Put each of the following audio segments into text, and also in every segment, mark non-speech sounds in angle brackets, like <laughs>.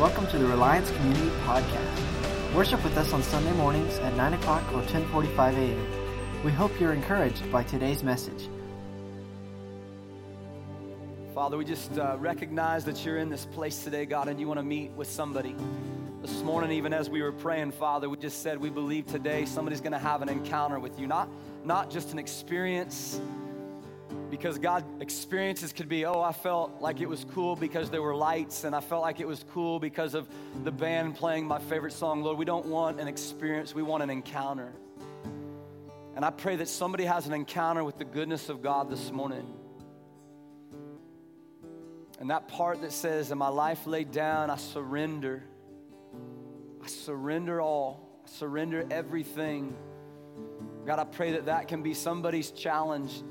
Welcome to the Reliance Community Podcast. Worship with us on Sunday mornings at 9 o'clock or 1045 a.m. We hope you're encouraged by today's message. Father, we just uh, recognize that you're in this place today, God, and you want to meet with somebody. This morning, even as we were praying, Father, we just said we believe today somebody's going to have an encounter with you, not, not just an experience, because God, experiences could be, oh, I felt like it was cool because there were lights, and I felt like it was cool because of the band playing my favorite song. Lord, we don't want an experience, we want an encounter. And I pray that somebody has an encounter with the goodness of God this morning. And that part that says, In my life laid down, I surrender. I surrender all. I surrender everything. God, I pray that that can be somebody's challenge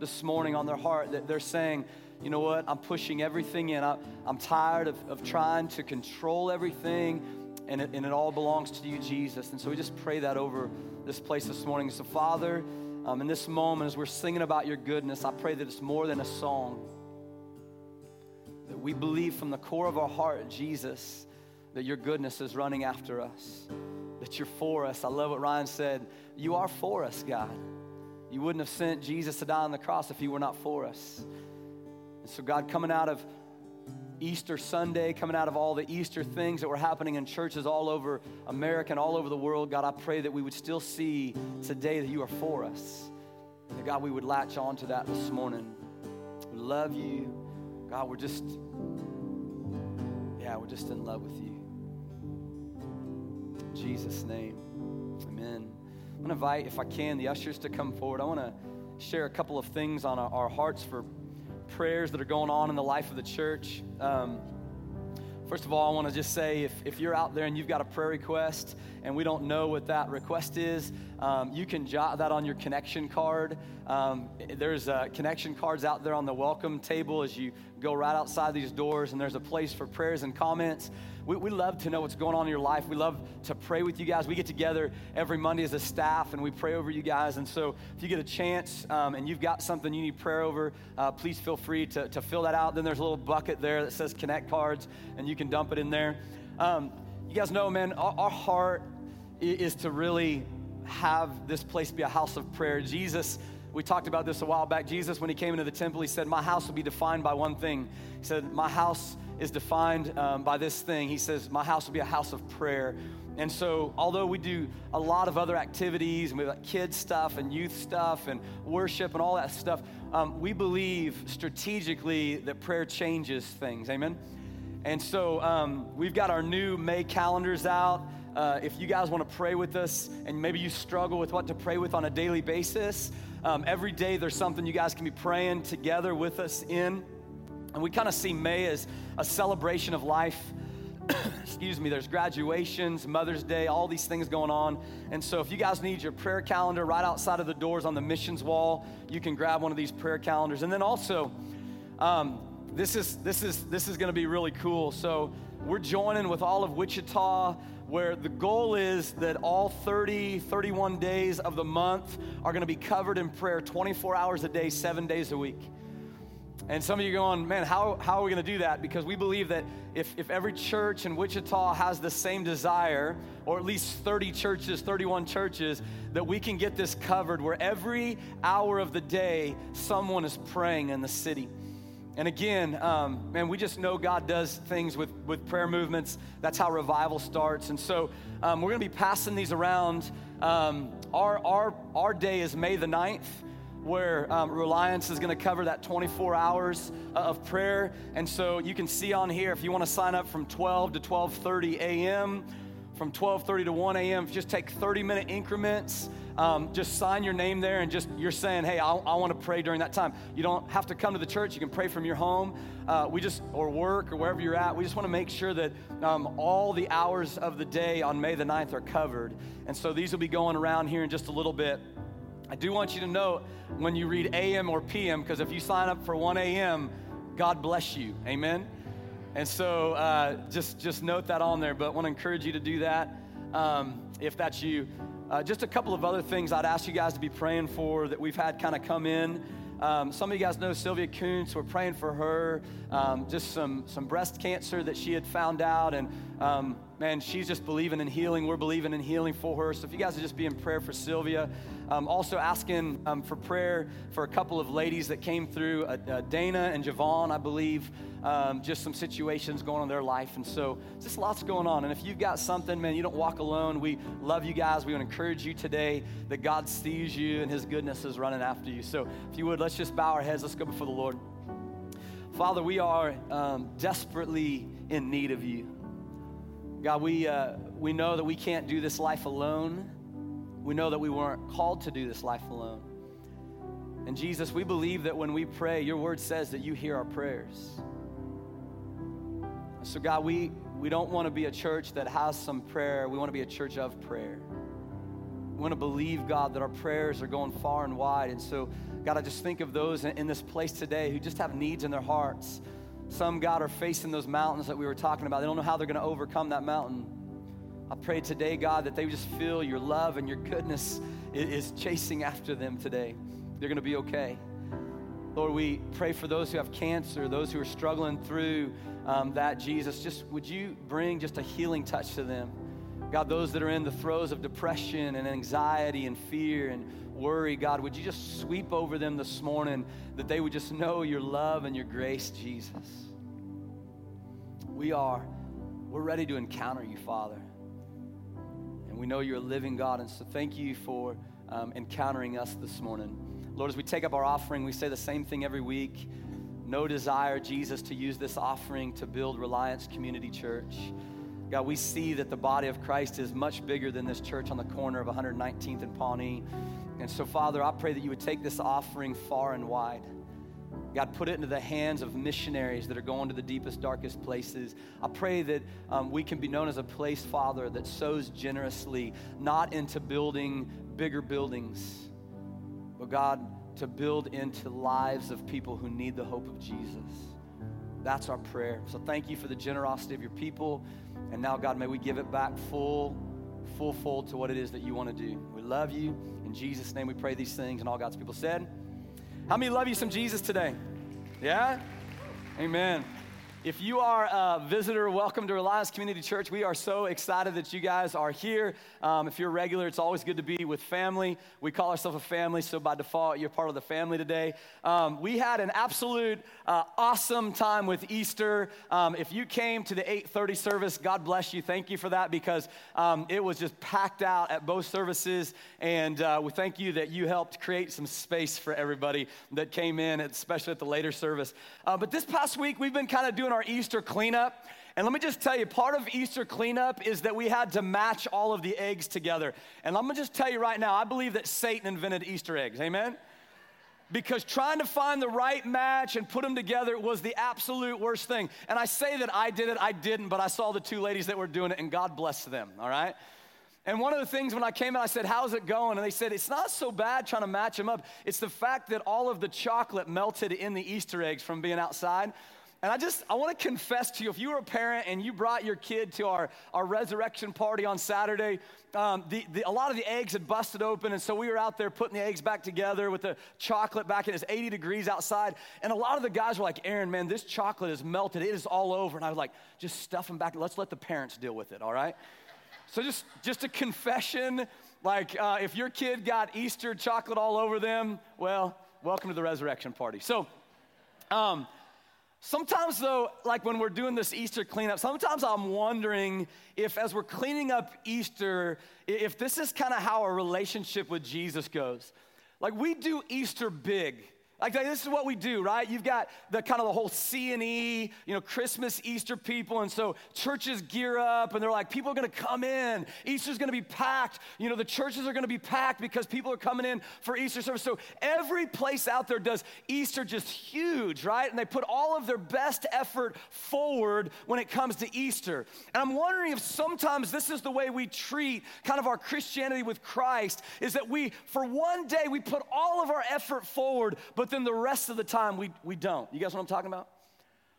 this morning on their heart that they're saying, you know what, I'm pushing everything in. I, am tired of, of trying to control everything, and it, and it all belongs to you, Jesus. And so we just pray that over this place this morning. So, Father, um, in this moment, as we're singing about your goodness, I pray that it's more than a song that we believe from the core of our heart, Jesus, that your goodness is running after us, that you're for us. I love what Ryan said. You are for us, God. You wouldn't have sent Jesus to die on the cross if He were not for us. And so, God, coming out of Easter Sunday, coming out of all the Easter things that were happening in churches all over America and all over the world, God, I pray that we would still see today that you are for us. God, we would latch on to that this morning. We love you. God, we're just, yeah, we're just in love with you. In Jesus' name, amen. I'm going to invite, if I can, the ushers to come forward. I want to share a couple of things on our, our, hearts for prayers that are going on in the life of the church. Um, First of all, I want to just say if, if you're out there and you've got a prayer request and we don't know what that request is, um, you can jot that on your connection card. Um, there's uh, connection cards out there on the welcome table as you go right outside these doors, and there's a place for prayers and comments. We, we love to know what's going on in your life. We love to pray with you guys. We get together every Monday as a staff and we pray over you guys. And so if you get a chance um, and you've got something you need prayer over, uh, please feel free to, to fill that out. Then there's a little bucket there that says connect cards, and you can dump it in there. Um, you guys know, man, our, our heart is to really have this place be a house of prayer. Jesus we talked about this a while back. Jesus, when he came into the temple, he said, My house will be defined by one thing. He said, My house is defined um, by this thing. He says, My house will be a house of prayer. And so, although we do a lot of other activities, and we have like kids stuff and youth stuff and worship and all that stuff, um, we believe strategically that prayer changes things. Amen? And so, um, we've got our new May calendars out. Uh, if you guys want to pray with us and maybe you struggle with what to pray with on a daily basis, um, every day there's something you guys can be praying together with us in. And we kind of see May as a celebration of life. <coughs> Excuse me, there's graduations, Mother's Day, all these things going on. And so, if you guys need your prayer calendar right outside of the doors on the missions wall, you can grab one of these prayer calendars. And then also, um, this is this is this is going to be really cool. So, we're joining with all of Wichita where the goal is that all 30, 31 days of the month are going to be covered in prayer 24 hours a day, seven days a week. And some of you going, man, how, how are we going to do that? Because we believe that if, if every church in Wichita has the same desire, or at least 30 churches, 31 churches, that we can get this covered where every hour of the day someone is praying in the city. And again, um, man, we just know God does things with, with prayer movements. That's how revival starts. And so um, we're going to be passing these around. Um, our, our, our day is May the 9th where um, Reliance is going to cover that 24 hours uh, of prayer. And so you can see on here if you want to sign up from 12 to 12:30 a.m., from 12:30 to 1 a.m. Just take 30 minute increments um, just sign your name there and just you're saying, hey, I, I want to pray during that time. You don't have to come to the church. You can pray from your home. Uh, we just, or work or wherever you're at. We just want to make sure that um, all the hours of the day on May the 9th are covered. And so these will be going around here in just a little bit. I do want you to note when you read AM or PM, because if you sign up for 1 AM, God bless you. Amen. And so uh, just just note that on there. But want to encourage you to do that um, if that's you. Uh, just a couple of other things I'd ask you guys to be praying for that we've had kind of come in. Um, some of you guys know Sylvia Kuntz. We're praying for her. Um, just some, some breast cancer that she had found out. And um, man, she's just believing in healing. We're believing in healing for her. So if you guys would just be in prayer for Sylvia. Um, also asking um, for prayer for a couple of ladies that came through, uh, uh, Dana and Javon, I believe. Um, just some situations going on in their life. And so just lots going on. And if you've got something, man, you don't walk alone. We love you guys. We want to encourage you today that God sees you and his goodness is running after you. So if you would, let's just bow our heads. Let's go before the Lord. Father, we are um, desperately in need of you. God, we, uh, we know that we can't do this life alone. We know that we weren't called to do this life alone. And Jesus, we believe that when we pray, your word says that you hear our prayers. So, God, we, we don't want to be a church that has some prayer. We want to be a church of prayer. We want to believe, God, that our prayers are going far and wide. And so, God, I just think of those in, in this place today who just have needs in their hearts. Some, God, are facing those mountains that we were talking about. They don't know how they're going to overcome that mountain. I pray today, God, that they just feel your love and your goodness is chasing after them today. They're going to be okay. Lord, we pray for those who have cancer, those who are struggling through um, that, Jesus. Just would you bring just a healing touch to them? God, those that are in the throes of depression and anxiety and fear and worry, God, would you just sweep over them this morning that they would just know your love and your grace, Jesus? We are, we're ready to encounter you, Father. And we know you're a living God. And so thank you for um, encountering us this morning. Lord, as we take up our offering, we say the same thing every week. No desire, Jesus, to use this offering to build Reliance Community Church. God, we see that the body of Christ is much bigger than this church on the corner of 119th and Pawnee. And so, Father, I pray that you would take this offering far and wide. God, put it into the hands of missionaries that are going to the deepest, darkest places. I pray that um, we can be known as a place, Father, that sows generously, not into building bigger buildings, but God, to build into lives of people who need the hope of Jesus. That's our prayer. So thank you for the generosity of your people. And now, God, may we give it back full, full fold to what it is that you want to do. We love you. In Jesus' name, we pray these things. And all God's people said, How many love you some Jesus today? Yeah? Amen. If you are a visitor, welcome to Reliance Community Church. We are so excited that you guys are here. Um, if you're regular, it's always good to be with family. We call ourselves a family, so by default, you're part of the family today. Um, we had an absolute uh, awesome time with Easter. Um, if you came to the 8:30 service, God bless you. Thank you for that because um, it was just packed out at both services, and uh, we thank you that you helped create some space for everybody that came in, especially at the later service. Uh, but this past week, we've been kind of doing doing our Easter cleanup. And let me just tell you, part of Easter cleanup is that we had to match all of the eggs together. And I'm gonna just tell you right now, I believe that Satan invented Easter eggs. Amen? Because trying to find the right match and put them together was the absolute worst thing. And I say that I did it, I didn't, but I saw the two ladies that were doing it, and God bless them, all right? And one of the things when I came in, I said, How's it going? And they said, It's not so bad trying to match them up. It's the fact that all of the chocolate melted in the Easter eggs from being outside. And I just, I want to confess to you, if you were a parent and you brought your kid to our, our resurrection party on Saturday, um, the, the, a lot of the eggs had busted open. And so we were out there putting the eggs back together with the chocolate back. And it's 80 degrees outside. And a lot of the guys were like, Aaron, man, this chocolate is melted. It is all over. And I was like, just stuff them back. Let's let the parents deal with it, all right? So just, just a confession, like uh, if your kid got Easter chocolate all over them, well, welcome to the resurrection party. So, um, Sometimes, though, like when we're doing this Easter cleanup, sometimes I'm wondering if, as we're cleaning up Easter, if this is kind of how a relationship with Jesus goes. Like, we do Easter big. Like this is what we do, right? You've got the kind of the whole C and E, you know, Christmas, Easter people, and so churches gear up, and they're like, people are going to come in. Easter's going to be packed. You know, the churches are going to be packed because people are coming in for Easter service. So every place out there does Easter just huge, right? And they put all of their best effort forward when it comes to Easter. And I'm wondering if sometimes this is the way we treat kind of our Christianity with Christ, is that we, for one day, we put all of our effort forward, but then the rest of the time we, we don't. You guys know what I'm talking about?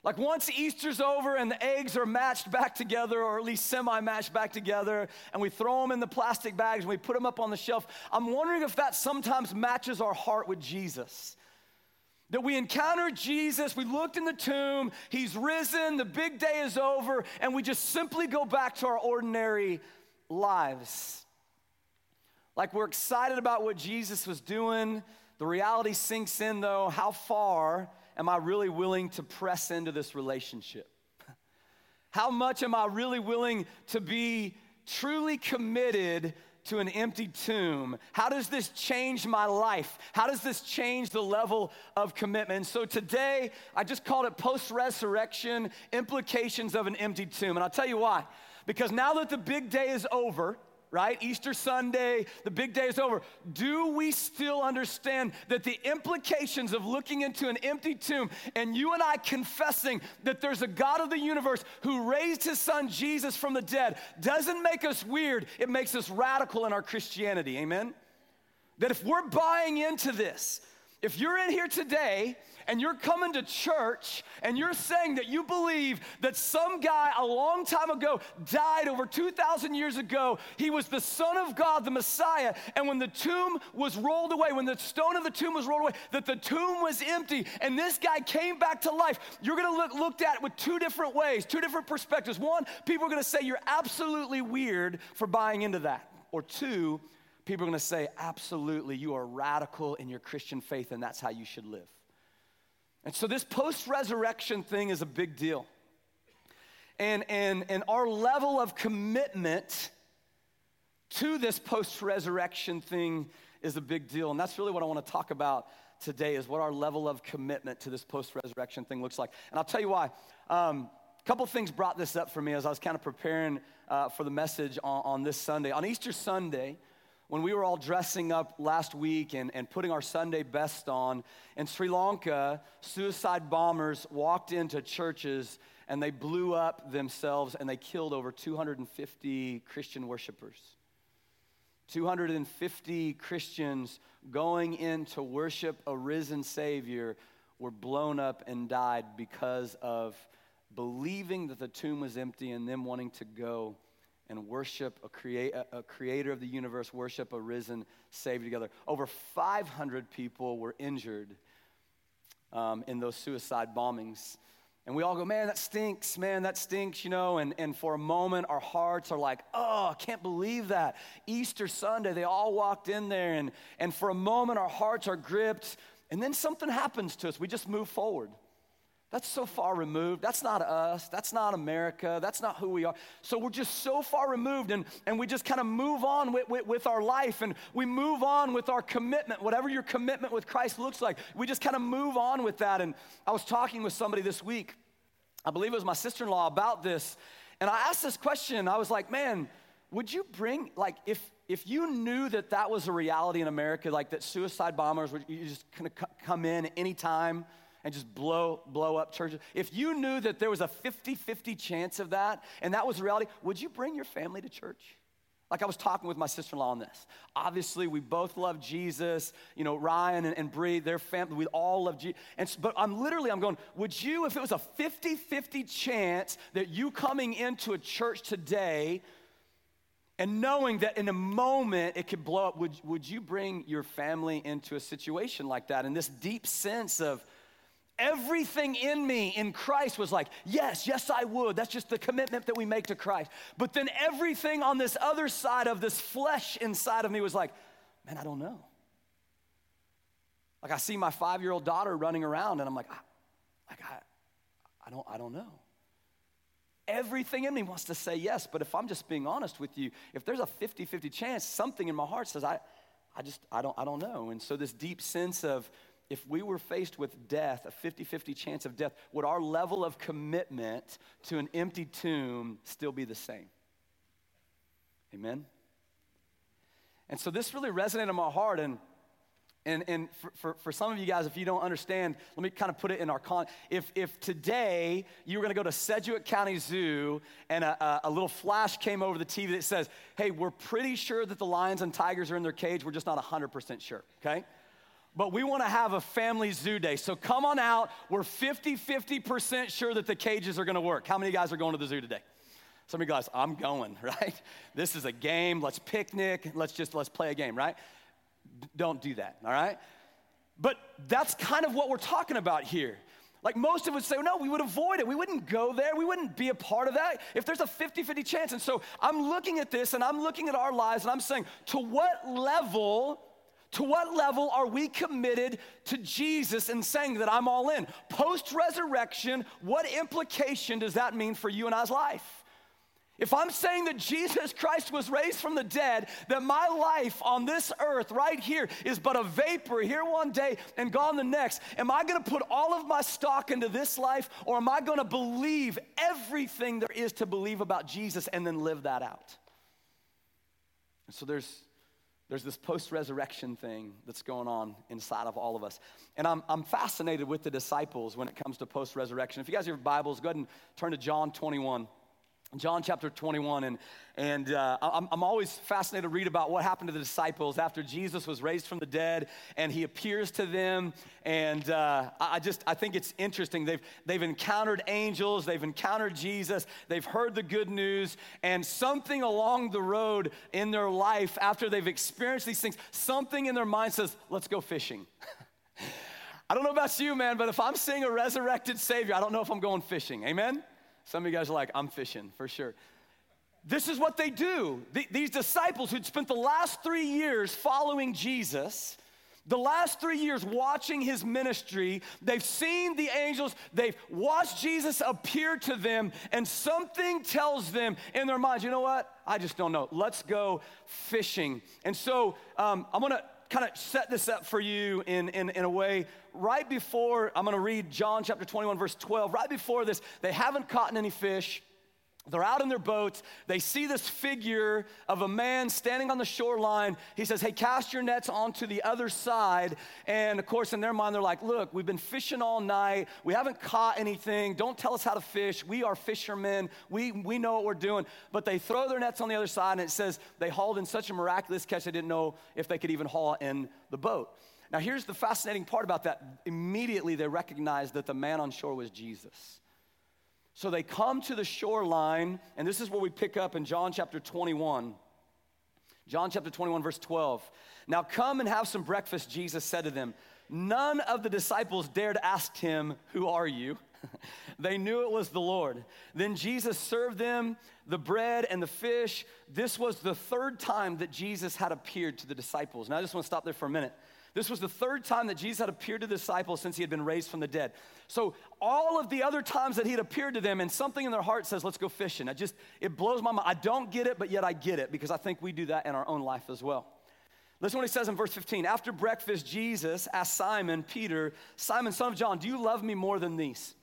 Like once Easter's over and the eggs are matched back together, or at least semi matched back together, and we throw them in the plastic bags and we put them up on the shelf, I'm wondering if that sometimes matches our heart with Jesus. That we encounter Jesus, we looked in the tomb, he's risen, the big day is over, and we just simply go back to our ordinary lives. Like we're excited about what Jesus was doing. The reality sinks in though, how far am I really willing to press into this relationship? <laughs> How much am I really willing to be truly committed to an empty tomb? How does this change my life? How does this change the level of commitment? And so today, I just called it post resurrection implications of an empty tomb. And I'll tell you why. Because now that the big day is over, right? Easter Sunday, the big day is over. Do we still understand that the implications of looking into an empty tomb and you and I confessing that there's a God of the universe who raised his son Jesus from the dead doesn't make us weird, it makes us radical in our Christianity. Amen? That if we're buying into this, if you're in here today and you're coming to church and you're saying that you believe that some guy a long time ago died over 2,000 years ago, he was the Son of God, the Messiah, and when the tomb was rolled away, when the stone of the tomb was rolled away, that the tomb was empty and this guy came back to life, you're gonna look looked at with two different ways, two different perspectives. One, people are gonna say you're absolutely weird for buying into that. Or two, people are gonna say, absolutely, you are radical in your Christian faith and that's how you should live. And so this post-resurrection thing is a big deal. And, and, and our level of commitment to this post-resurrection thing is a big deal. And that's really what I want to talk about today is what our level of commitment to this post-resurrection thing looks like. And I'll tell you why. Um, a couple things brought this up for me as I was kind of preparing uh, for the message on, on this Sunday. On Easter Sunday, when we were all dressing up last week and, and putting our Sunday best on, in Sri Lanka, suicide bombers walked into churches and they blew up themselves and they killed over 250 Christian worshipers. 250 Christians going in to worship a risen Savior were blown up and died because of believing that the tomb was empty and them wanting to go and worship a, create, a, creator of the universe, worship a risen Savior together. Over 500 people were injured um, in those suicide bombings. And we all go, man, that stinks, man, that stinks, you know. And, and for a moment, our hearts are like, oh, I can't believe that. Easter Sunday, they all walked in there. And, and for a moment, our hearts are gripped. And then something happens to us. We just move forward. That's so far removed. That's not us. That's not America. That's not who we are. So we're just so far removed, and, and we just kind of move on with, with, with, our life and we move on with our commitment, whatever your commitment with Christ looks like. We just kind of move on with that. And I was talking with somebody this week, I believe it was my sister in law, about this. And I asked this question. I was like, man, would you bring, like, if, if you knew that that was a reality in America, like that suicide bombers would you just kind of come in anytime? And just blow, blow up churches, if you knew that there was a 50 50 chance of that and that was reality, would you bring your family to church? Like I was talking with my sister in law on this. Obviously, we both love Jesus. You know, Ryan and, and Bree, their family, we all love Jesus. And, but I'm literally, I'm going, would you, if it was a 50 50 chance that you coming into a church today and knowing that in a moment it could blow up, would, would you bring your family into a situation like that? And this deep sense of, everything in me in Christ was like, yes, yes, I would. That's just the commitment that we make to Christ. But then everything on this other side of this flesh inside of me was like, man, I don't know. Like I see my five year old daughter running around and I'm like, I, like I, I, don't, I don't know. Everything in me wants to say yes, but if I'm just being honest with you, if there's a 50 50 chance, something in my heart says, I, I just, I don't, I don't know. And so this deep sense of, if we were faced with death, a 50 50 chance of death, would our level of commitment to an empty tomb still be the same? Amen? And so this really resonated in my heart. And, and, and for, for, for some of you guys, if you don't understand, let me kind of put it in our con. If, if today you were going to go to Sedgwick County Zoo and a, a, a little flash came over the TV that says, hey, we're pretty sure that the lions and tigers are in their cage, we're just not 100% sure, okay? But we want to have a family zoo day. So come on out. We're 50 50% sure that the cages are going to work. How many guys are going to the zoo today? Some of you guys, I'm going, <laughs> right? This is a game. Let's picnic. Let's just let's play a game, right? Don't do that, all right? But that's kind of what we're talking about here. Like most of us say, no, we would avoid it. We wouldn't go there. We wouldn't be a part of that if there's a 50 50 chance. And so I'm looking at this and I'm looking at our lives and I'm saying, to what level, to what level are we committed to Jesus and saying that I'm all in? Post resurrection, what implication does that mean for you and I's life? If I'm saying that Jesus Christ was raised from the dead, that my life on this earth right here is but a vapor here one day and gone the next, am I gonna put all of my stock into this life or am I gonna believe everything there is to believe about Jesus and then live that out? So there's there's this post resurrection thing that's going on inside of all of us. And I'm, I'm fascinated with the disciples when it comes to post resurrection. If you guys have your Bibles, go ahead and turn to John 21. John chapter 21, and, and uh, I'm, I'm always fascinated to read about what happened to the disciples after Jesus was raised from the dead and he appears to them. And uh, I just, I think it's interesting. They've, they've encountered angels, they've encountered Jesus, they've heard the good news, and something along the road in their life, after they've experienced these things, something in their mind says, let's go fishing. <laughs> I don't know about you, man, but if I'm seeing a resurrected Savior, I don't know if I'm going fishing. Amen? Some of you guys are like, I'm fishing for sure. This is what they do. these disciples who'd spent the last three years following Jesus, the last three years watching his ministry, they've seen the angels, they've watched Jesus appear to them, and something tells them in their minds, you know what? I just don't know. Let's go fishing. And so um, I'm gonna kind of set this up for you in, in, in a way. Right before, I'm going to read John chapter 21, verse 12. Right before this, they haven't caught any fish. They're out in their boats. They see this figure of a man standing on the shoreline. He says, Hey, cast your nets onto the other side. And of course, in their mind, they're like, Look, we've been fishing all night. We haven't caught anything. Don't tell us how to fish. We are fishermen. We, we know what we're doing. But they throw their nets on the other side, and it says they hauled in such a miraculous catch, they didn't know if they could even haul in the boat. Now, here's the fascinating part about that. Immediately, they recognized that the man on shore was Jesus. So they come to the shoreline, and this is where we pick up in John chapter 21. John chapter 21, verse 12. Now come and have some breakfast, Jesus said to them. None of the disciples dared ask him, Who are you? <laughs> they knew it was the Lord. Then Jesus served them the bread and the fish. This was the third time that Jesus had appeared to the disciples. Now I just want to stop there for a minute. This was the third time that Jesus had appeared to the disciples since he had been raised from the dead. So all of the other times that he had appeared to them, and something in their heart says, let's go fishing. I just, it blows my mind. I don't get it, but yet I get it because I think we do that in our own life as well. Listen what he says in verse 15. After breakfast, Jesus asked Simon, Peter, Simon, son of John, do you love me more than these?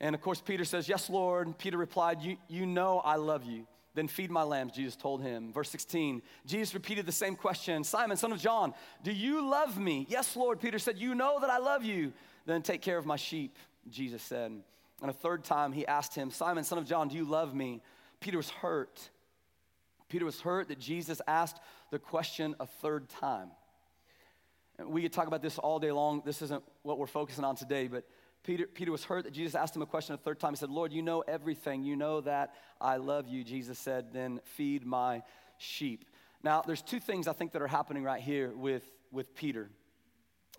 And of course, Peter says, Yes, Lord. Peter replied, You, you know I love you. Then feed my lambs, Jesus told him. Verse 16, Jesus repeated the same question Simon, son of John, do you love me? Yes, Lord. Peter said, You know that I love you. Then take care of my sheep, Jesus said. And a third time he asked him, Simon, son of John, do you love me? Peter was hurt. Peter was hurt that Jesus asked the question a third time. We could talk about this all day long. This isn't what we're focusing on today, but Peter, Peter was hurt that Jesus asked him a question a third time. He said, Lord, you know everything. You know that I love you. Jesus said, Then feed my sheep. Now, there's two things I think that are happening right here with, with Peter.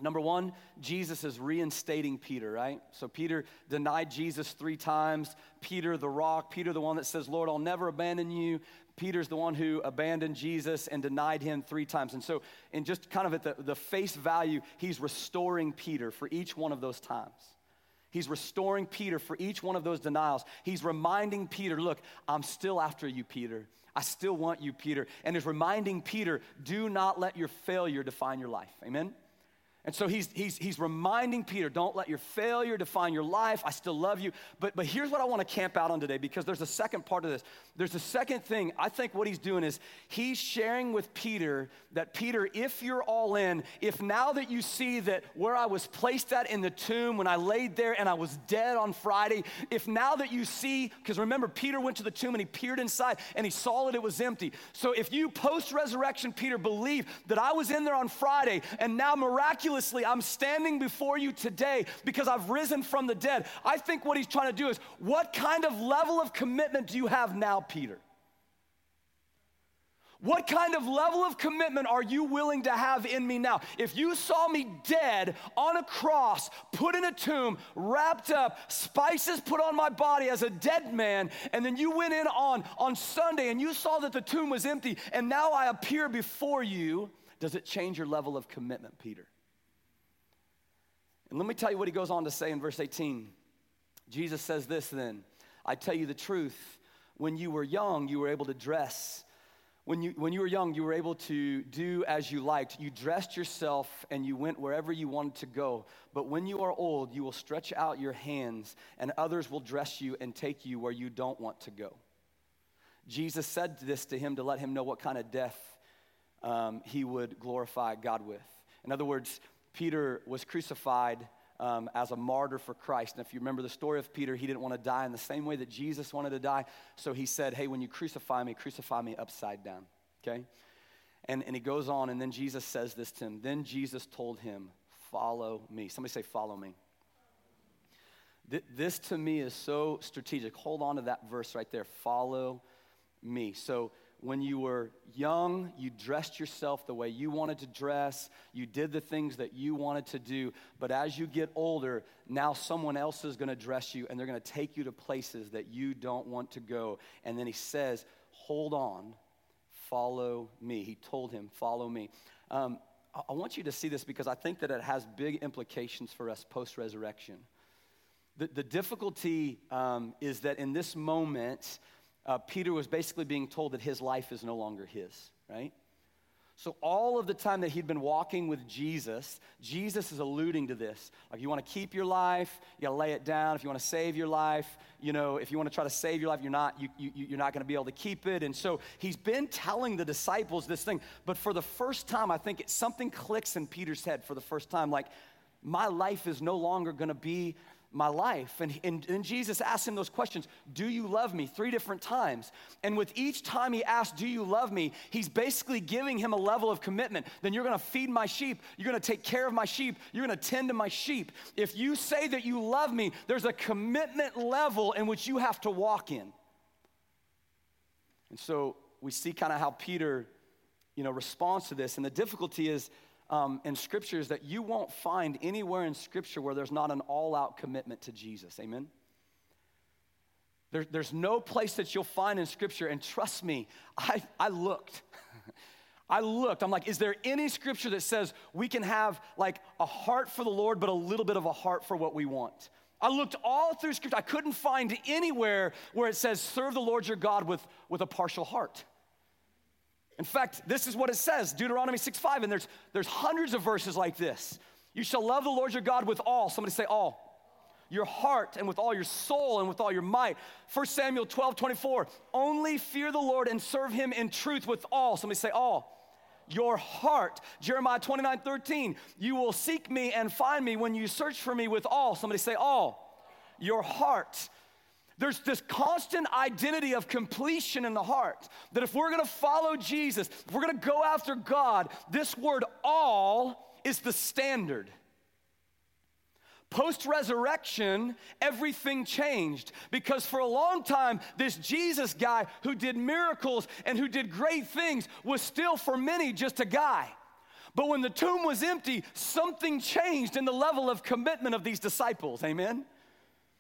Number one, Jesus is reinstating Peter, right? So Peter denied Jesus three times. Peter, the rock, Peter, the one that says, Lord, I'll never abandon you. Peter's the one who abandoned Jesus and denied him three times. And so, in just kind of at the, the face value, he's restoring Peter for each one of those times. He's restoring Peter for each one of those denials. He's reminding Peter, look, I'm still after you, Peter. I still want you, Peter. And is reminding Peter, do not let your failure define your life. Amen? And so he's, he's, he's reminding Peter, don't let your failure define your life. I still love you. But, but here's what I want to camp out on today because there's a second part of this. There's a second thing. I think what he's doing is he's sharing with Peter that, Peter, if you're all in, if now that you see that where I was placed at in the tomb when I laid there and I was dead on Friday, if now that you see, because remember, Peter went to the tomb and he peered inside and he saw that it was empty. So if you post resurrection, Peter, believe that I was in there on Friday and now miraculously, miraculously, I'm standing before you today because I've risen from the dead. I think what he's trying to do is, what kind of level of commitment do you have now, Peter? What kind of level of commitment are you willing to have in me now? If you saw me dead on a cross, put in a tomb, wrapped up, spices put on my body as a dead man, and then you went in on, on Sunday and you saw that the tomb was empty, and now I appear before you, does it change your level of commitment, Peter? And let me tell you what he goes on to say in verse 18. Jesus says this then I tell you the truth. When you were young, you were able to dress when you, when you were young, you were able to do as you liked. You dressed yourself and you went wherever you wanted to go. But when you are old, you will stretch out your hands, and others will dress you and take you where you don't want to go. Jesus said this to him to let him know what kind of death um, he would glorify God with. In other words, Peter was crucified um, as a martyr for Christ. And if you remember the story of Peter, he didn't want to die in the same way that Jesus wanted to die. So he said, Hey, when you crucify me, crucify me upside down. Okay? And, and he goes on, and then Jesus says this to him. Then Jesus told him, Follow me. Somebody say, Follow me. Th- this to me is so strategic. Hold on to that verse right there. Follow me. So when you were young, you dressed yourself the way you wanted to dress. You did the things that you wanted to do. But as you get older, now someone else is going to dress you and they're going to take you to places that you don't want to go. And then he says, Hold on, follow me. He told him, Follow me. Um, I want you to see this because I think that it has big implications for us post resurrection. The, the difficulty um, is that in this moment, uh, Peter was basically being told that his life is no longer his, right? So, all of the time that he'd been walking with Jesus, Jesus is alluding to this. Like, you want to keep your life, you got to lay it down. If you want to save your life, you know, if you want to try to save your life, you're not, you, you, you're not going to be able to keep it. And so, he's been telling the disciples this thing. But for the first time, I think it, something clicks in Peter's head for the first time. Like, my life is no longer going to be my life? And, and, and, Jesus asked him those questions Do you love me? Three different times. And with each time he asked, Do you love me? He's basically giving him a level of commitment. Then you're gonna feed my sheep. You're gonna take care of my sheep. You're gonna tend to my sheep. If you say that you love me, there's a commitment level in which you have to walk in. And so we see kind of how Peter, you know, responds to this. And the difficulty is, um, in scriptures that you won't find anywhere in scripture where there's not an all out commitment to Jesus. Amen? There, there's no place that you'll find in scripture, and trust me, I, I looked. <laughs> I looked, I'm like, is there any scripture that says we can have like a heart for the Lord, but a little bit of a heart for what we want? I looked all through scripture. I couldn't find anywhere where it says, serve the Lord your God with, with a partial heart. In fact, this is what it says Deuteronomy 6 5, and there's, there's hundreds of verses like this. You shall love the Lord your God with all. Somebody say all. Your heart and with all your soul and with all your might. 1 Samuel 12 24. Only fear the Lord and serve him in truth with all. Somebody say all your heart. Jeremiah 29 13, you will seek me and find me when you search for me with all. Somebody say, all. Your heart. There's this constant identity of completion in the heart. That if we're gonna follow Jesus, if we're gonna go after God, this word all is the standard. Post resurrection, everything changed because for a long time, this Jesus guy who did miracles and who did great things was still for many just a guy. But when the tomb was empty, something changed in the level of commitment of these disciples. Amen?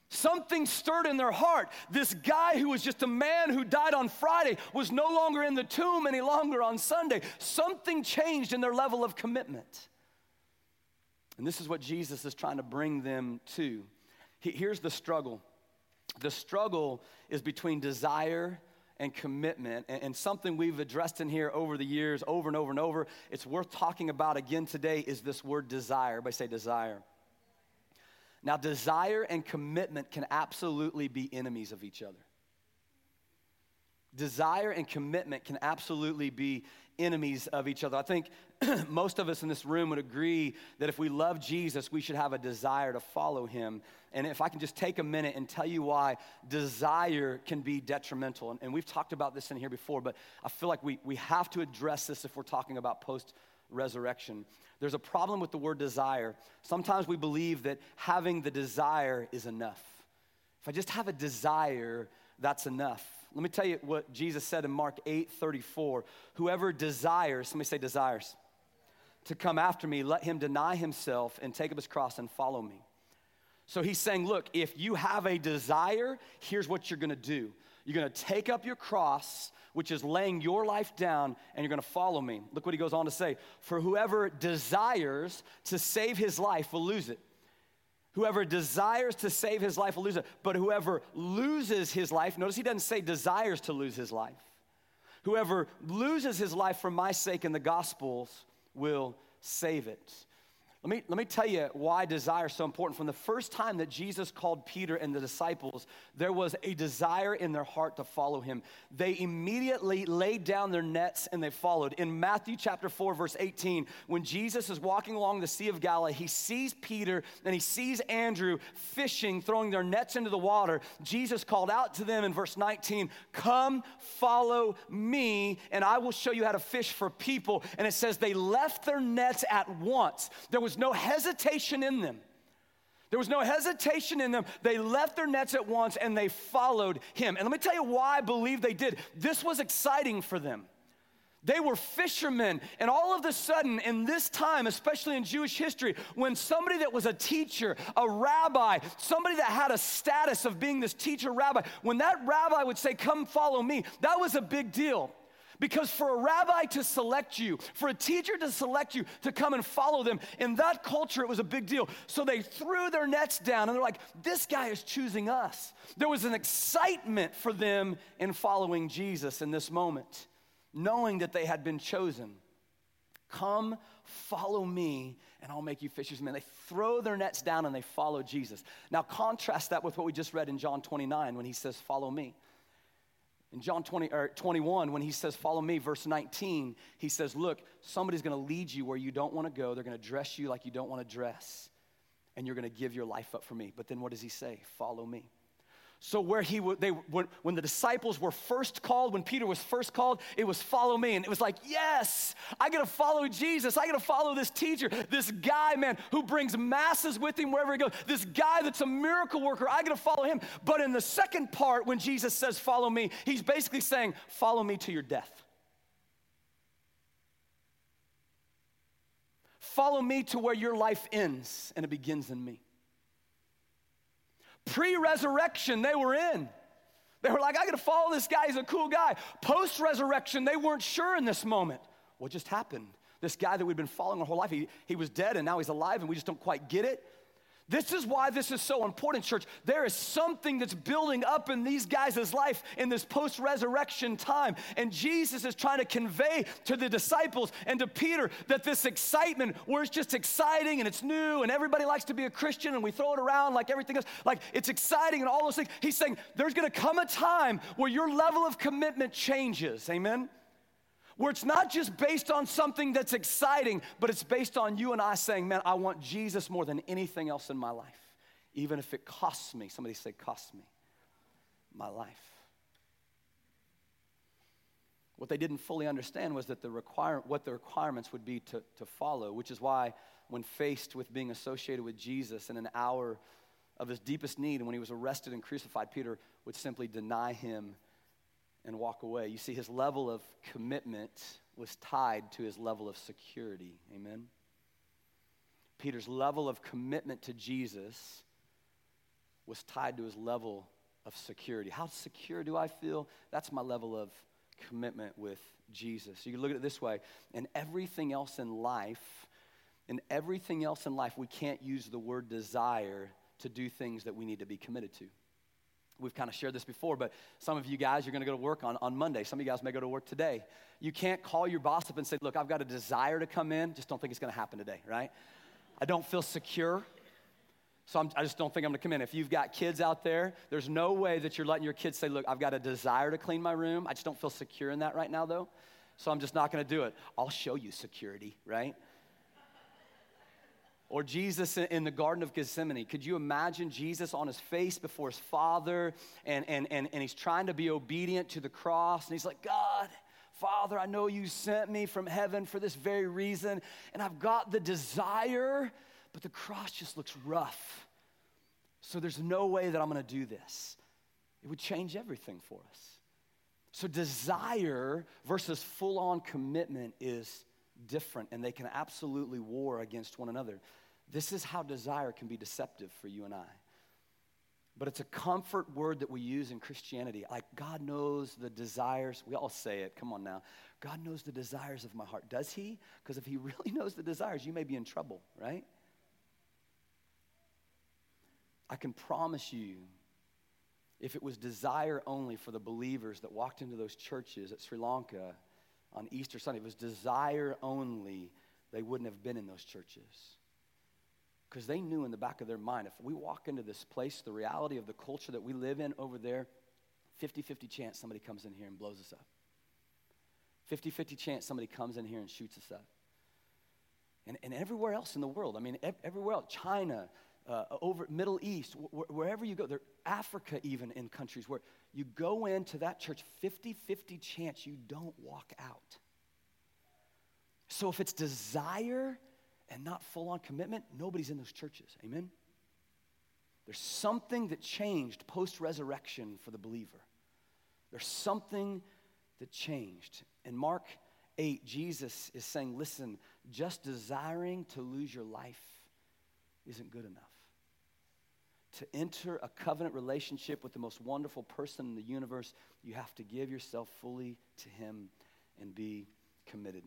Something stirred in their heart. This guy who was just a man who died on Friday was no longer in the tomb any longer on Sunday. Something changed in their level of commitment. And this is what Jesus is trying to bring them to. Here's the struggle the struggle is between desire and commitment, and something we've addressed in here over the years, over and over and over. It's worth talking about again today is this word desire. Everybody say desire. Now, desire and commitment can absolutely be enemies of each other. Desire and commitment can absolutely be enemies of each other. I think <clears throat> most of us in this room would agree that if we love Jesus, we should have a desire to follow him. And if I can just take a minute and tell you why desire can be detrimental. And, and we've talked about this in here before, but I feel like we, we have to address this if we're talking about post resurrection. There's a problem with the word desire. Sometimes we believe that having the desire is enough. If I just have a desire, that's enough. Let me tell you what Jesus said in Mark 8 34. Whoever desires, somebody say desires, to come after me, let him deny himself and take up his cross and follow me. So he's saying, look, if you have a desire, here's what you're gonna do. You're gonna take up your cross, which is laying your life down, and you're gonna follow me. Look what he goes on to say For whoever desires to save his life will lose it. Whoever desires to save his life will lose it. But whoever loses his life, notice he doesn't say desires to lose his life. Whoever loses his life for my sake in the Gospels will save it. Let me, let me tell you why desire is so important. From the first time that Jesus called Peter and the disciples, there was a desire in their heart to follow him. They immediately laid down their nets and they followed. In Matthew chapter 4, verse 18, when Jesus is walking along the Sea of Galilee, he sees Peter and he sees Andrew fishing, throwing their nets into the water. Jesus called out to them in verse 19, Come follow me, and I will show you how to fish for people. And it says they left their nets at once. There was no hesitation in them. There was no hesitation in them. They left their nets at once and they followed him. And let me tell you why I believe they did. This was exciting for them. They were fishermen. And all of a sudden, in this time, especially in Jewish history, when somebody that was a teacher, a rabbi, somebody that had a status of being this teacher rabbi, when that rabbi would say, Come follow me, that was a big deal. Because for a rabbi to select you, for a teacher to select you to come and follow them, in that culture it was a big deal. So they threw their nets down and they're like, this guy is choosing us. There was an excitement for them in following Jesus in this moment, knowing that they had been chosen. Come, follow me, and I'll make you fishers of men. They throw their nets down and they follow Jesus. Now, contrast that with what we just read in John 29 when he says, Follow me. In John 20, or 21, when he says, Follow me, verse 19, he says, Look, somebody's gonna lead you where you don't wanna go. They're gonna dress you like you don't wanna dress, and you're gonna give your life up for me. But then what does he say? Follow me. So where he they when, when the disciples were first called, when Peter was first called, it was follow me, and it was like, yes, I gotta follow Jesus. I gotta follow this teacher, this guy, man, who brings masses with him wherever he goes. This guy that's a miracle worker. I gotta follow him. But in the second part, when Jesus says follow me, he's basically saying, follow me to your death. Follow me to where your life ends and it begins in me. Pre resurrection, they were in. They were like, I gotta follow this guy, he's a cool guy. Post resurrection, they weren't sure in this moment. What just happened? This guy that we'd been following our whole life, he, he was dead and now he's alive and we just don't quite get it. This is why this is so important, church. There is something that's building up in these guys' life in this post resurrection time. And Jesus is trying to convey to the disciples and to Peter that this excitement, where it's just exciting and it's new and everybody likes to be a Christian and we throw it around like everything else, like it's exciting and all those things. He's saying there's gonna come a time where your level of commitment changes. Amen? Where it's not just based on something that's exciting, but it's based on you and I saying, man, I want Jesus more than anything else in my life, even if it costs me. Somebody say, costs me my life. What they didn't fully understand was that the require, what the requirements would be to, to follow, which is why, when faced with being associated with Jesus in an hour of his deepest need, and when he was arrested and crucified, Peter would simply deny him and walk away. You see, his level of commitment was tied to his level of security. Amen? Peter's level of commitment to Jesus was tied to his level of security. How secure do I feel? That's my level of commitment with Jesus. You can look at it this way in everything else in life, in everything else in life, we can't use the word desire to do things that we need to be committed to. We've kind of shared this before, but some of you guys, you're going to go to work on, on Monday. Some of you guys may go to work today. You can't call your boss up and say, Look, I've got a desire to come in. Just don't think it's going to happen today, right? I don't feel secure. So I'm, i just don't think I'm going to come in. If you've got kids out there, there's no way that you're letting your kids say, Look, I've got a desire to clean my room. I just don't feel secure in that right now, though. So I'm just not going to do it. I'll show you security, right? Or Jesus in the Garden of Gethsemane. Could you imagine Jesus on his face before his Father and, and, and, and he's trying to be obedient to the cross and he's like, God, Father, I know you sent me from heaven for this very reason and I've got the desire, but the cross just looks rough. So there's no way that I'm going to do this. It would change everything for us. So, desire versus full on commitment is different, and they can absolutely war against one another. This is how desire can be deceptive for you and I. But it's a comfort word that we use in Christianity. Like, God knows the desires. We all say it. Come on now. God knows the desires of my heart. Does He? Because if He <laughs> really knows the desires, you may be in trouble, right? I can promise you if it was desire only for the believers that walked into those churches at Sri Lanka on Easter Sunday, it was desire only, they wouldn't have been in those churches. Because they knew in the back of their mind, if we walk into this place, the reality of the culture that we live in over there, 50 50 chance somebody comes in here and blows us up. 50 50 chance somebody comes in here and shoots us up. And, and everywhere else in the world, I mean, everywhere else, China, uh, over Middle East, wh- wherever you go, there, Africa even in countries where you go into that church, 50-50 chance you don't walk out. So if it's desire and not full-on commitment, nobody's in those churches. Amen? There's something that changed post-resurrection for the believer. There's something that changed. In Mark 8, Jesus is saying, listen, just desiring to lose your life isn't good enough to enter a covenant relationship with the most wonderful person in the universe, you have to give yourself fully to Him and be committed.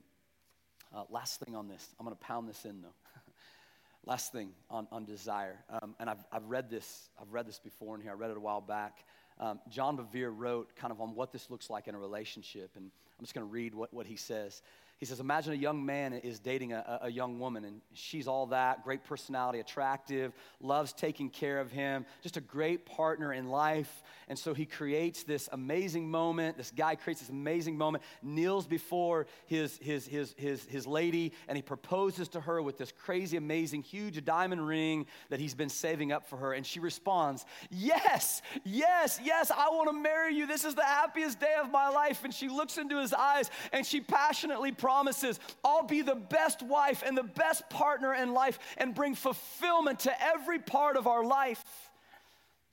Uh, last thing on this, I'm going to pound this in though. <laughs> last thing on, on desire, um, and I've, I've read this. I've read this before in here. I read it a while back. Um, John Bevere wrote kind of on what this looks like in a relationship, and I'm just going to read what, what he says. He says, Imagine a young man is dating a, a, young woman, and she's all that great personality, attractive, loves taking care of him, just a great partner in life. And so he creates this amazing moment. This guy creates this amazing moment, kneels before his, his, his, his, his lady, and he proposes to her with this crazy, amazing, huge diamond ring that he's been saving up for her. And she responds, Yes, yes, yes, I want to marry you. This is the happiest day of my life. And she looks into his eyes and she passionately promises, I'll be the best wife and the best partner in life and bring fulfillment to every part of our life.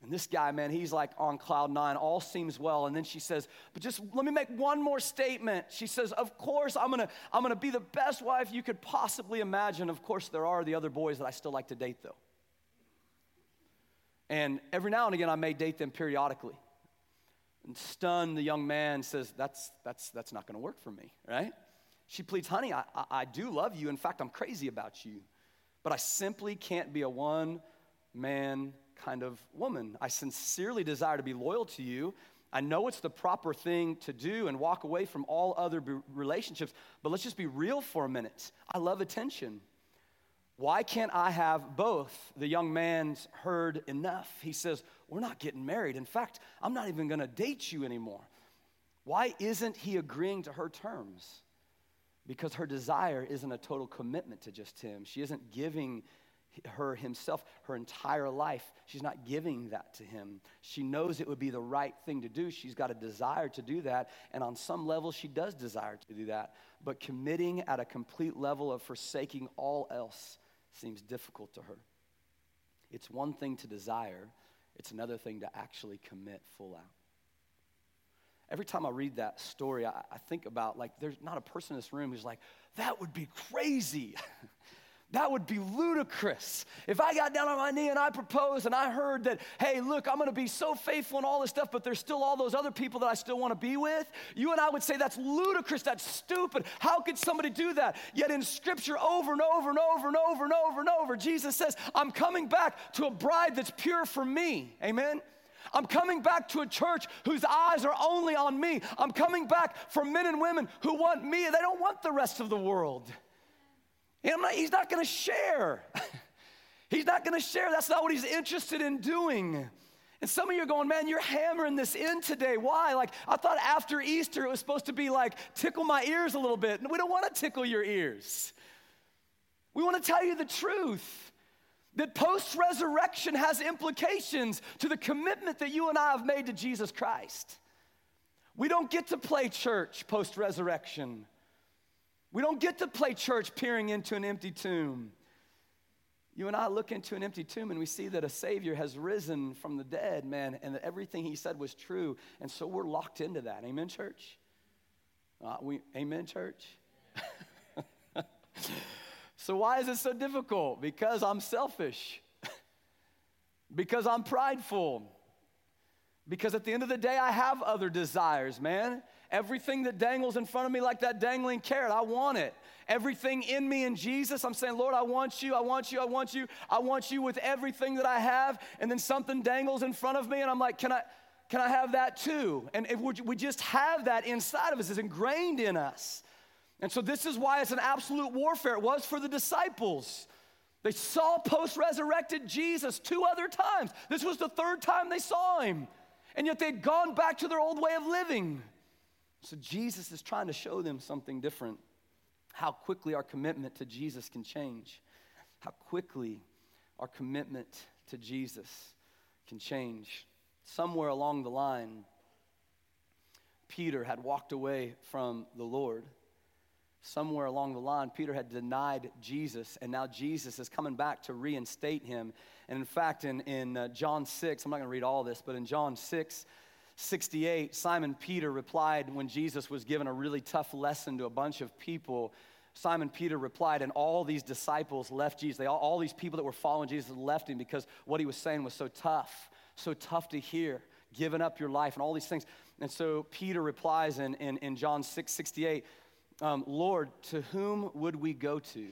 And this guy, man, he's like on cloud nine, all seems well. And then she says, But just let me make one more statement. She says, Of course, I'm gonna, I'm gonna be the best wife you could possibly imagine. Of course, there are the other boys that I still like to date, though. And every now and again, I may date them periodically. And stunned, the young man says, That's, that's, that's not gonna work for me, right? She pleads, honey, I, I, I do love you. In fact, I'm crazy about you. But I simply can't be a one man kind of woman. I sincerely desire to be loyal to you. I know it's the proper thing to do and walk away from all other relationships, but let's just be real for a minute. I love attention. Why can't I have both? The young man's heard enough. He says, We're not getting married. In fact, I'm not even gonna date you anymore. Why isn't he agreeing to her terms? Because her desire isn't a total commitment to just him. She isn't giving her himself her entire life. She's not giving that to him. She knows it would be the right thing to do. She's got a desire to do that. And on some level, she does desire to do that. But committing at a complete level of forsaking all else seems difficult to her. It's one thing to desire, it's another thing to actually commit full out. Every time I read that story, I, I, think about like, there's not a person in this room who's like, that would be crazy. <laughs> that would be ludicrous. If I got down on my knee and I proposed and I heard that, hey, look, I'm gonna be so faithful and all this stuff, but there's still all those other people that I still wanna be with, you and I would say that's ludicrous, that's stupid. How could somebody do that? Yet in scripture, over and over and over and over and over and over, Jesus says, I'm coming back to a bride that's pure for me. Amen? I'm coming back to a church whose eyes are only on me. I'm coming back for men and women who want me. They don't want the rest of the world. Not, he's not going to share. <laughs> he's not going to share. That's not what he's interested in doing. And some of you are going, man, you're hammering this in today. Why? Like, I thought after Easter it was supposed to be like, tickle my ears a little bit. And We don't want to tickle your ears. We want to tell you the truth that post resurrection has implications to the commitment that you and I have made to Jesus Christ. We don't get to play church post resurrection. We don't get to play church peering into an empty tomb. You and I look into an empty tomb and we see that a Savior has risen from the dead, man, and that everything he said was true. And so we're locked into that. Amen, church? Uh, we, amen, church? <laughs> so, why is it so difficult? Because I'm selfish, <laughs> because I'm prideful, because at the end of the day, I have other desires, man. Everything that dangles in front of me, like that dangling carrot, I want it. Everything in me in Jesus, I'm saying, Lord, I want you, I want you, I want you, I want you with everything that I have. And then something dangles in front of me, and I'm like, can I? Can I have that too? And if we just have that inside of us, it's ingrained in us. And so, this is why it's an absolute warfare. It was for the disciples. They saw post resurrected Jesus two other times. This was the third time they saw him. And yet they'd gone back to their old way of living. So, Jesus is trying to show them something different how quickly our commitment to Jesus can change, how quickly our commitment to Jesus can change. Somewhere along the line, Peter had walked away from the Lord somewhere along the line, Peter had denied Jesus, and now Jesus is coming back to reinstate him. And in fact, in, in uh, John 6, I'm not going to read all this, but in John 6, 68, Simon Peter replied when Jesus was given a really tough lesson to a bunch of people. Simon Peter replied, and all these disciples left Jesus. They all, all these people that were following Jesus left him because what he was saying was so tough, so tough to hear, giving up your life and all these things. And so Peter replies in, in, in John 6 68, um, Lord, to whom would we go to?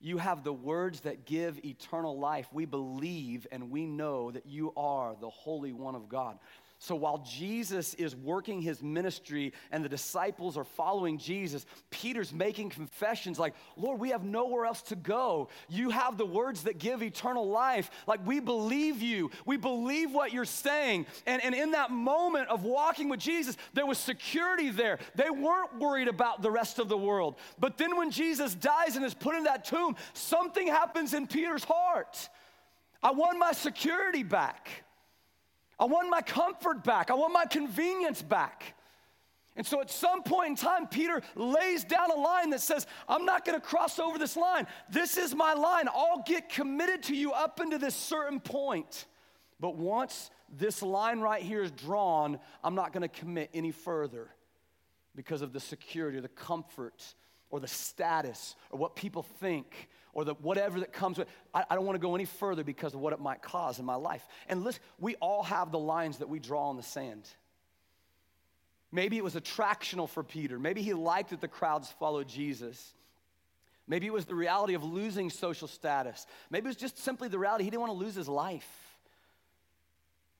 You have the words that give eternal life. We believe and we know that you are the Holy One of God. So while Jesus is working his ministry and the disciples are following Jesus, Peter's making confessions like, Lord, we have nowhere else to go. You have the words that give eternal life. Like, we believe you. We believe what you're saying. And, and in that moment of walking with Jesus, there was security there. They weren't worried about the rest of the world. But then when Jesus dies and is put in that tomb, something happens in Peter's heart. I want my security back. I want my comfort back. I want my convenience back. And so at some point in time, Peter lays down a line that says, I'm not going to cross over this line. This is my line. I'll get committed to you up into this certain point. But once this line right here is drawn, I'm not going to commit any further because of the security or the comfort or the status or what people think or the whatever that comes with I, I don't want to go any further because of what it might cause in my life. And listen, we all have the lines that we draw on the sand. Maybe it was attractional for Peter. Maybe he liked that the crowds followed Jesus. Maybe it was the reality of losing social status. Maybe it was just simply the reality he didn't want to lose his life.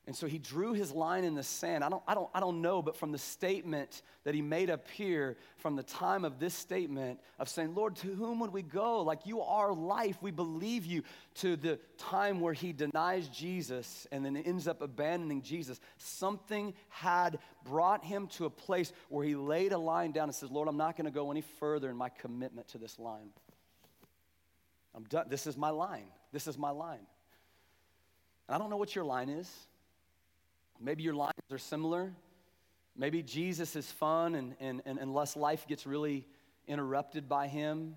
And so he drew his line in the sand. I don't, I, don't, I don't know, but from the statement that he made up here, from the time of this statement of saying, Lord, to whom would we go? Like you are life, we believe you, to the time where he denies Jesus and then ends up abandoning Jesus, something had brought him to a place where he laid a line down and says, Lord, I'm not going to go any further in my commitment to this line. I'm done. This is my line. This is my line. And I don't know what your line is. Maybe your lines are similar. Maybe Jesus is fun and, and, and unless life gets really interrupted by him.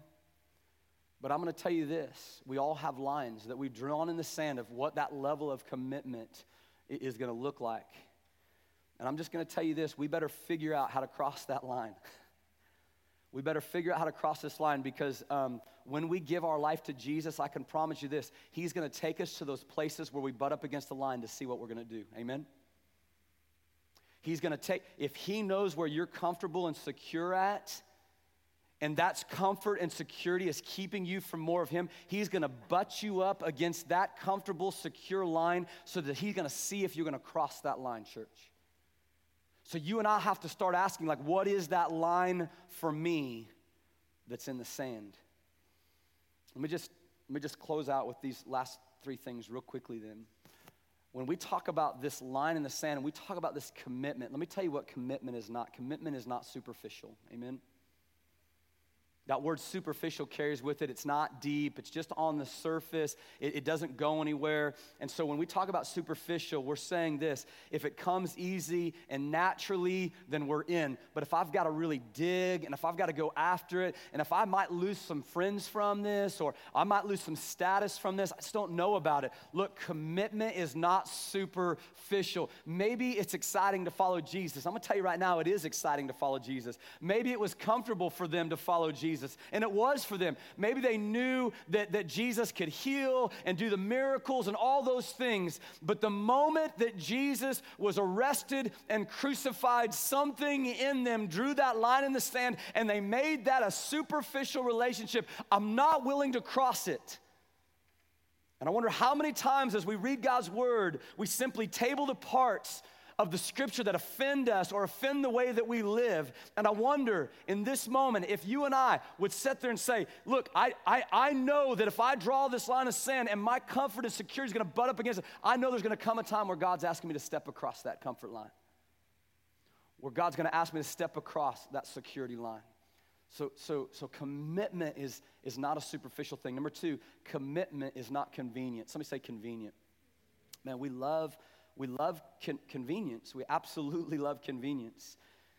But I'm going to tell you this we all have lines that we've drawn in the sand of what that level of commitment is going to look like. And I'm just going to tell you this we better figure out how to cross that line. <laughs> we better figure out how to cross this line because um, when we give our life to Jesus, I can promise you this He's going to take us to those places where we butt up against the line to see what we're going to do. Amen? He's going to take, if He knows where you're comfortable and secure at, and that's comfort and security is keeping you from more of Him, He's going to butt you up against that comfortable, secure line so that He's going to see if you're going to cross that line, church. So you and I have to start asking, like, what is that line for me that's in the sand? Let me just, let me just close out with these last three things real quickly then when we talk about this line in the sand and we talk about this commitment, let me tell you what commitment is not. Commitment is not superficial. Amen? That word superficial carries with it, it's not deep, it's just on the surface, it, it, doesn't go anywhere. And so when we talk about superficial, we're saying this if it comes easy and naturally, then we're in. But if I've got to really dig and if I've got to go after it, and if I might lose some friends from this or I might lose some status from this, I just don't know about it. Look, commitment is not superficial. Maybe it's exciting to follow Jesus. I'm gonna tell you right now, it is exciting to follow Jesus. Maybe it was comfortable for them to follow Jesus. Jesus. And it was for them. Maybe they knew that, that Jesus could heal and do the miracles and all those things. But the moment that Jesus was arrested and crucified, something in them drew that line in the sand and they made that a superficial relationship. I'm not willing to cross it. And I wonder how many times as we read God's word, we simply table the parts of the scripture that offend us or offend the way that we live. And I wonder in this moment if you and I would sit there and say, Look, I, I, I know that if I draw this line of sin and my comfort and security is going to butt up against it, I know there's going to come a time where God's asking me to step across that comfort line, where God's going to ask me to step across that security line. So, so, so commitment is, is not a superficial thing. Number two, commitment is not convenient. Somebody say convenient. Man, we love we love con- convenience. We absolutely <laughs> love convenience.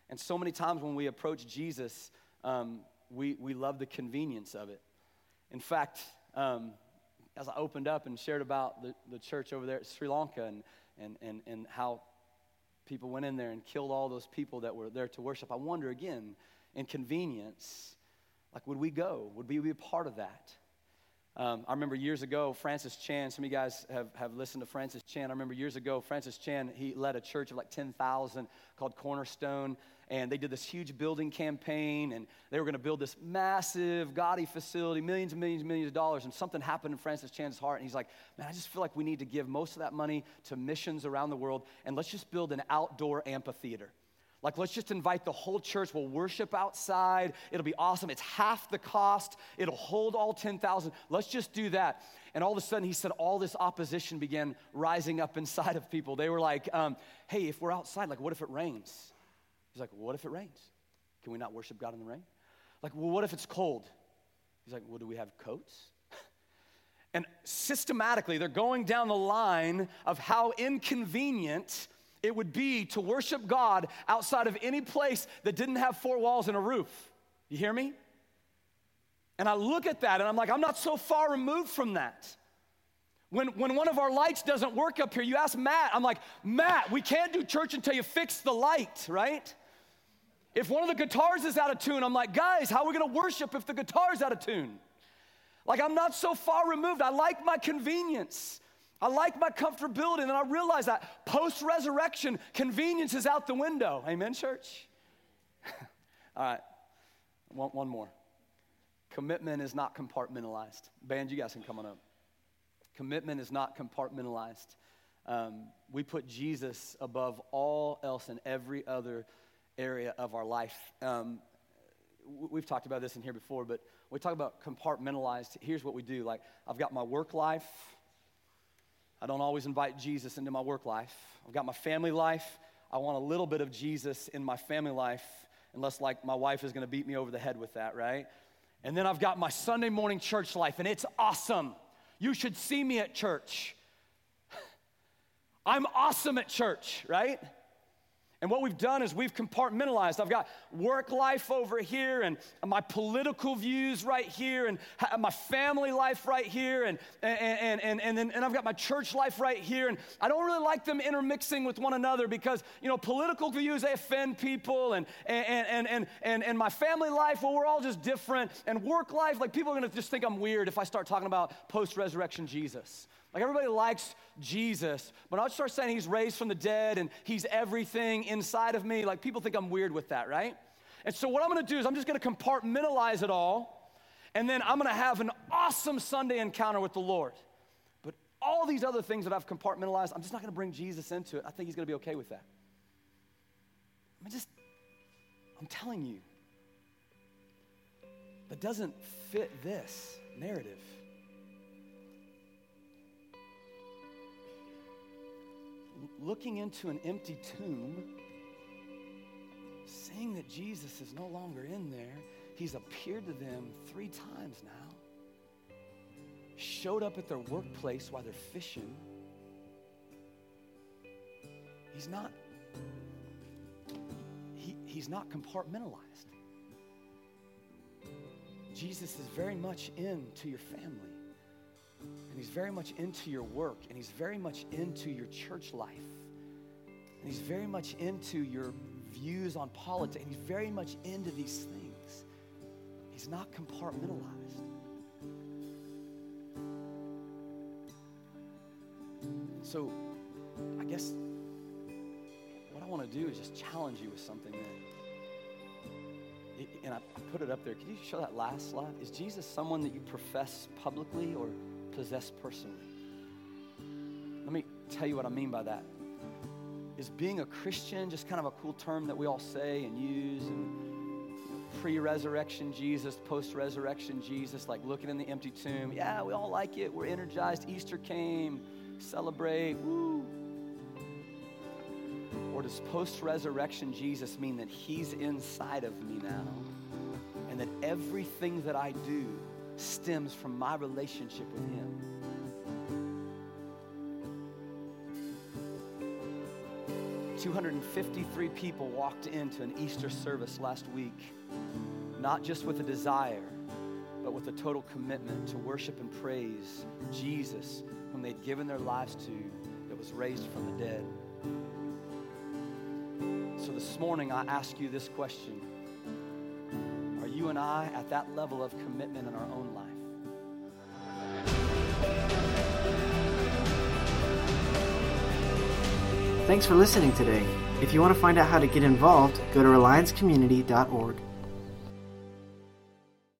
And so many times when we approach Jesus, um, we, we love the convenience of it. In fact, um, as I opened up and shared about the, the church over there at Sri Lanka and, and, and, and how people went in there and killed all those people that were there to worship, I wonder again, in convenience, like would we go? Would we be a part of that? Um, I remember years ago, Francis Chan, some of you guys have, have listened to Francis Chan. I remember years ago, Francis Chan, he led a church of like 10,000 called Cornerstone. And they did this huge building campaign, and they were going to build this massive, gaudy facility, millions and millions and millions of dollars. And something happened in Francis Chan's heart, and he's like, Man, I just feel like we need to give most of that money to missions around the world, and let's just build an outdoor amphitheater. Like, let's just invite the whole church. We'll worship outside. It'll be awesome. It's half the cost. It'll hold all 10,000. Let's just do that. And all of a sudden, he said all this opposition began rising up inside of people. They were like, um, hey, if we're outside, like, what if it rains? He's like, what if it rains? Can we not worship God in the rain? Like, well, what if it's cold? He's like, well, do we have coats? <laughs> and systematically, they're going down the line of how inconvenient it would be to worship God outside of any place that didn't have four walls and a roof. You hear me? And I look at that and I'm like, I'm not so far removed from that. When, when one of our lights doesn't work up here, you ask Matt, I'm like, Matt, we can't do church until you fix the light, right? If one of the guitars is out of tune, I'm like, guys, how are we gonna worship if the guitar's out of tune? Like, I'm not so far removed. I like my convenience. I like my comfortability, and then I realize that post resurrection, convenience is out the window. Amen, church? <laughs> All right, one, one more. Commitment is not compartmentalized. Band, you guys can come on up. Commitment is not compartmentalized. Um, we put Jesus above all else in every other area of our life. Um, we've talked about this in here before, but we talk about compartmentalized. Here's what we do like, I've got my work life, I don't always invite Jesus into my work life. I've got my family life. I want a little bit of Jesus in my family life, unless, like, my wife is going to beat me over the head with that, right? And then I've got my Sunday morning church life, and it's awesome. You should see me at church. <laughs> I'm awesome at church, right? And what we've done is we've compartmentalized. I've got work life over here and my political views right here and my family life right here and, and, and, and, then, and I've got my church life right here. And I don't really like them intermixing with one another because, you know, political views, they offend people. And, and, and, and, and, and my family life, well, we're all just different. And work life, like people are going to just think I'm weird if I start talking about post-resurrection Jesus. Like everybody likes Jesus, but I'll start saying he's raised from the dead and he's everything inside of me. Like people think I'm weird with that, right? And so what I'm gonna do is I'm just gonna compartmentalize it all, and then I'm gonna have an awesome Sunday encounter with the Lord. But all these other things that I've compartmentalized, I'm just not gonna bring Jesus into it. I think he's gonna be okay with that. I mean, just, I'm telling you, that doesn't fit this narrative. Looking into an empty tomb, seeing that Jesus is no longer in there. He's appeared to them three times now. Showed up at their workplace while they're fishing. He's not he, he's not compartmentalized. Jesus is very much into your family. And he's very much into your work. And he's very much into your church life. And he's very much into your views on politics. And he's very much into these things. He's not compartmentalized. So, I guess what I want to do is just challenge you with something that, and I put it up there. Can you show that last slide? Is Jesus someone that you profess publicly or possess personally? Let me tell you what I mean by that. Is being a Christian just kind of a cool term that we all say and use and pre resurrection Jesus, post resurrection Jesus, like looking in the empty tomb. Yeah, we all like it. We're energized. Easter came. Celebrate. Woo. Or does post resurrection Jesus mean that He's inside of me now and that everything that I do stems from my relationship with Him? 253 people walked into an Easter service last week, not just with a desire, but with a total commitment to worship and praise Jesus, whom they'd given their lives to, that was raised from the dead. So this morning, I ask you this question you and I at that level of commitment in our own life? Thanks for listening today. If you want to find out how to get involved, go to reliancecommunity.org.